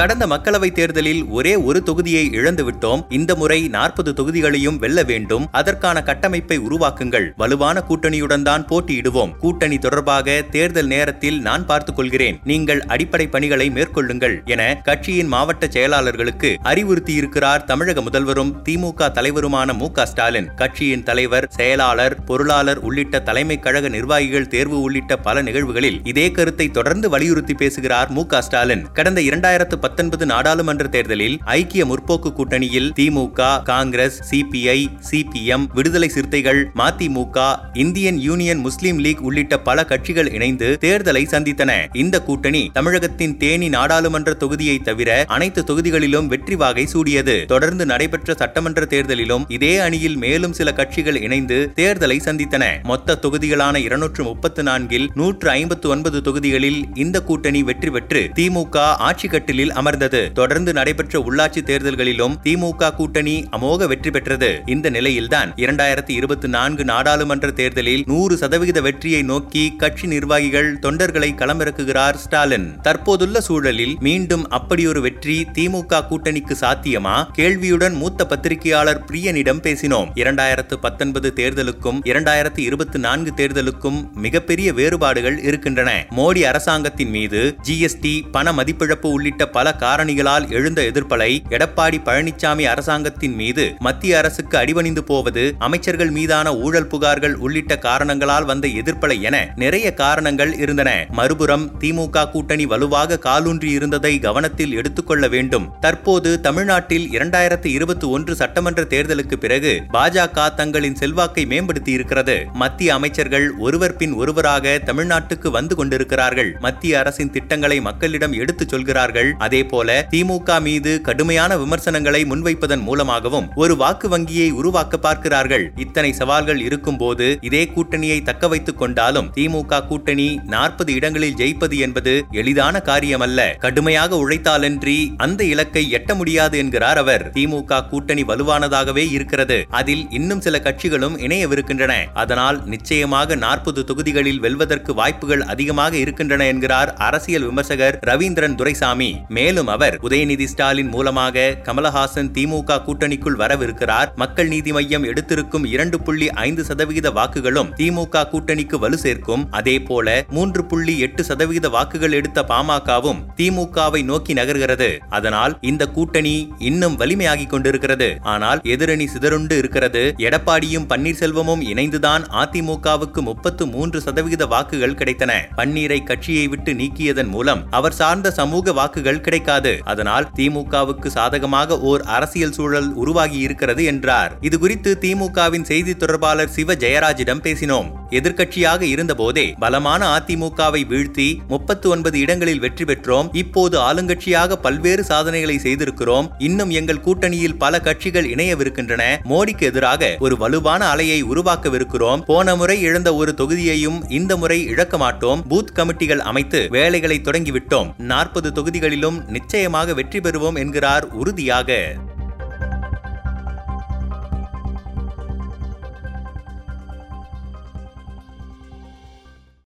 கடந்த மக்களவைத் தேர்தலில் ஒரே ஒரு தொகுதியை இழந்துவிட்டோம். இந்த முறை நாற்பது தொகுதிகளையும் வெல்ல வேண்டும். அதற்கான கட்டமைப்பை உருவாக்குங்கள். வலுவான கூட்டணியுடன் தான் போட்டியிடுவோம். கூட்டணி தொடர்பாக தேர்தல் நேரத்தில் நான் பார்த்துக் கொள்கிறேன். நீங்கள் அடிப்படை பணிகளை மேற்கொள்ளுங்கள் என கட்சியின் மாவட்ட செயலாளர்களுக்கு அறிவுறுத்தியிருக்கிறார் தமிழக முதல்வரும் திமுக தலைவருமான மு ஸ்டாலின். கட்சியின் தலைவர் செயலாளர் பொருளாளர் உள்ளிட்ட தலைமை கழக நிர்வாகிகள் தேர்வு உள்ளிட்ட பல நிகழ்வுகளில் இதே கருத்தை தொடர்ந்து வலியுறுத்தி பேசுகிறார் மு ஸ்டாலின். கடந்த இரண்டாயிரத்து பத்தொன்பது நாடாளுமன்ற தேர்தலில் ஐக்கிய முற்போக்கு கூட்டணியில் திமுக காங்கிரஸ் சிபிஐ சிபிஎம் விடுதலை சிறுத்தைகள் MDMK Indian union Muslim league உள்ளிட்ட பல கட்சிகள் இணைந்து தேர்தலை சந்தித்தன. இந்த கூட்டணி தமிழகத்தின் தேனி நாடாளுமன்ற தொகுதியை தவிர அனைத்து தொகுதிகளிலும் வெற்றி வாகை சூடியது. தொடர்ந்து நடைபெற்ற சட்டமன்ற தேர்தலிலும் இதே அணியில் மேலும் சில கட்சிகள் இணைந்து தேர்தலை சந்தித்தன. மொத்த தொகுதிகளான இருநூற்று முப்பத்து நான்கில் நூற்று ஐம்பத்து ஒன்பது தொகுதிகளில் இந்த கூட்டணி வெற்றி பெற்று திமுக ஆட்சி கட்டிலில் அமர்ந்தது. தொடர்ந்து நடைபெற்ற உள்ளாட்சி தேர்தல்களிலும் திமுக கூட்டணி அமோக வெற்றி பெற்றது. இந்த நிலையில்தான் இரண்டாயிரத்தி இருபத்தி நான்கு நாடாளுமன்ற தேர்தலில் நூறு சதவிகித வெற்றியை நோக்கி கட்சி நிர்வாகிகள் தொண்டர்களை களமிறக்குகிறார் ஸ்டாலின். தற்போதுள்ள சூழலில் மீண்டும் அப்படியொரு வெற்றி திமுக கூட்டணிக்கு சாத்தியமா? கேள்வியுடன் மூத்த பத்திரிகையாளர் பிரியனிடம் பேசினோம். இரண்டாயிரத்து பத்தொன்பது தேர்தலுக்கும் இரண்டாயிரத்தி இருபத்தி நான்கு தேர்தலுக்கும் மிகப்பெரிய வேறுபாடுகள் இருக்கின்றன. மோடி அரசாங்கத்தின் மீது ஜிஎஸ்டி பண மதிப்பிழப்பு உள்ளிட்ட பல காரணிகளால் எழுந்த எதிர்ப்பலை எடப்பாடி பழனிசாமி அரசாங்கத்தின் மீது மத்திய அரசுக்கு அடிபணிந்து போவது அமைச்சர்கள் மீதான ஊழல் புகார்கள் உள்ளிட்ட காரணங்களால் வந்த எதிர்ப்பலை என நிறைய காரணங்கள் இருந்தன. மறுபுறம் திமுக கூட்டணி வலுவாக காலூன்றி இருந்ததை கவனத்தில் எடுத்துக்கொள்ள வேண்டும். தற்போது தமிழ்நாட்டில் இரண்டாயிரத்து இருபத்தி ஒன்று சட்டமன்ற தேர்தலுக்கு பிறகு பாஜக தங்களின் செல்வாக்கை மேம்படுத்தி இருக்கிறது மத்திய அமைச்சர்கள் ஒருவர் பின் ஒருவராக தமிழ்நாட்டுக்கு வந்து கொண்டிருக்கிறார்கள். மத்திய அரசின் திட்டங்களை மக்களிடம் எடுத்துச் சொல்கிறார்கள். அதேபோல திமுக மீது கடுமையான விமர்சனங்களை முன்வைப்பதன் மூலமாகவும் ஒரு வாக்கு வங்கியை உருவாக்க பார்க்கிறார்கள். இத்தனை சவால்கள் இருக்கும் போது இதே கூட்டணியை தக்க வைத்துக் கொண்டாலும் திமுக கூட்டணி நாற்பது இடங்களில் ஜெயிப்பது என்பது எளிதான காரியமல்ல. கடுமையாக உழைத்தாலன்றி அந்த இலக்கை எட்ட முடியாது என்கிறார் அவர். திமுக கூட்டணி வலுவானதாகவே இருக்கிறது. அதில் இன்னும் சில கட்சிகளும் இணையவிருக்கின்றன. அதனால் நிச்சயமாக நாற்பது தொகுதிகளில் வெல்வதற்கு வாய்ப்புகள் அதிகமாக இருக்கின்றன என்கிறார் அரசியல் விமர்சகர் ரவீந்திரன் துரைசாமி. மேலும் அவர் உதயநிதி ஸ்டாலின் மூலமாக கமலஹாசன் திமுக கூட்டணிக்குள் வரவிருக்கிறார். மக்கள் நீதி மையம் எடுத்திருக்கும் இரண்டு புள்ளி ஐந்து சதவிகித வாக்குகளும் திமுக கூட்டணிக்கு வலு சேர்க்கும். அதே போல மூன்று புள்ளி எட்டு சதவிகித வாக்குகள் எடுத்த பாமகவும் திமுகவை நோக்கி நகர்கிறது. அதனால் இந்த கூட்டணி இன்னும் வலிமையாகிக் கொண்டிருக்கிறது. ஆனால் எதிரணி சிதறுண்டு இருக்கிறது. எடப்பாடியும் பன்னீர்செல்வமும் இணைந்துதான் அதிமுகவுக்கு முப்பத்து மூன்று சதவிகித வாக்குகள் கிடைத்தன. பன்னீரை கட்சியை விட்டு நீக்கியதன் மூலம் அவர் சார்ந்த சமூக வாக்குகள் கிடைக்காது. அதனால் திமுகவுக்கு சாதகமாக ஓர் அரசியல் சூழல் உருவாகி இருக்கிறது என்றார். இது குறித்து திமுகவின் செய்தி தொடர்பாளர் சிவ ஜெயராஜிடம் பேசினோம். எதிர்க்கட்சியாக இருந்தபோதே பலமான அதிமுகவை வீழ்த்தி முப்பத்து ஒன்பது இடங்களில் வெற்றி பெற்றோம். இப்போது ஆளுங்கட்சியாக பல்வேறு சாதனைகளை செய்திருக்கிறோம். இன்னும் எங்கள் கூட்டணியில் பல கட்சிகள் இணையவிருக்கின்றன. மோடிக்கு எதிராக ஒரு வலுவான அலையை உருவாக்கவிருக்கிறோம். போன முறை இழந்த ஒரு தொகுதியையும் இந்த முறை இழக்க மாட்டோம். பூத் கமிட்டிகள் அமைத்து வேலைகளை தொடங்கிவிட்டோம். நாற்பது தொகுதிகளிலும் நிச்சயமாக வெற்றி பெறுவோம் என்கிறார் உறுதியாக.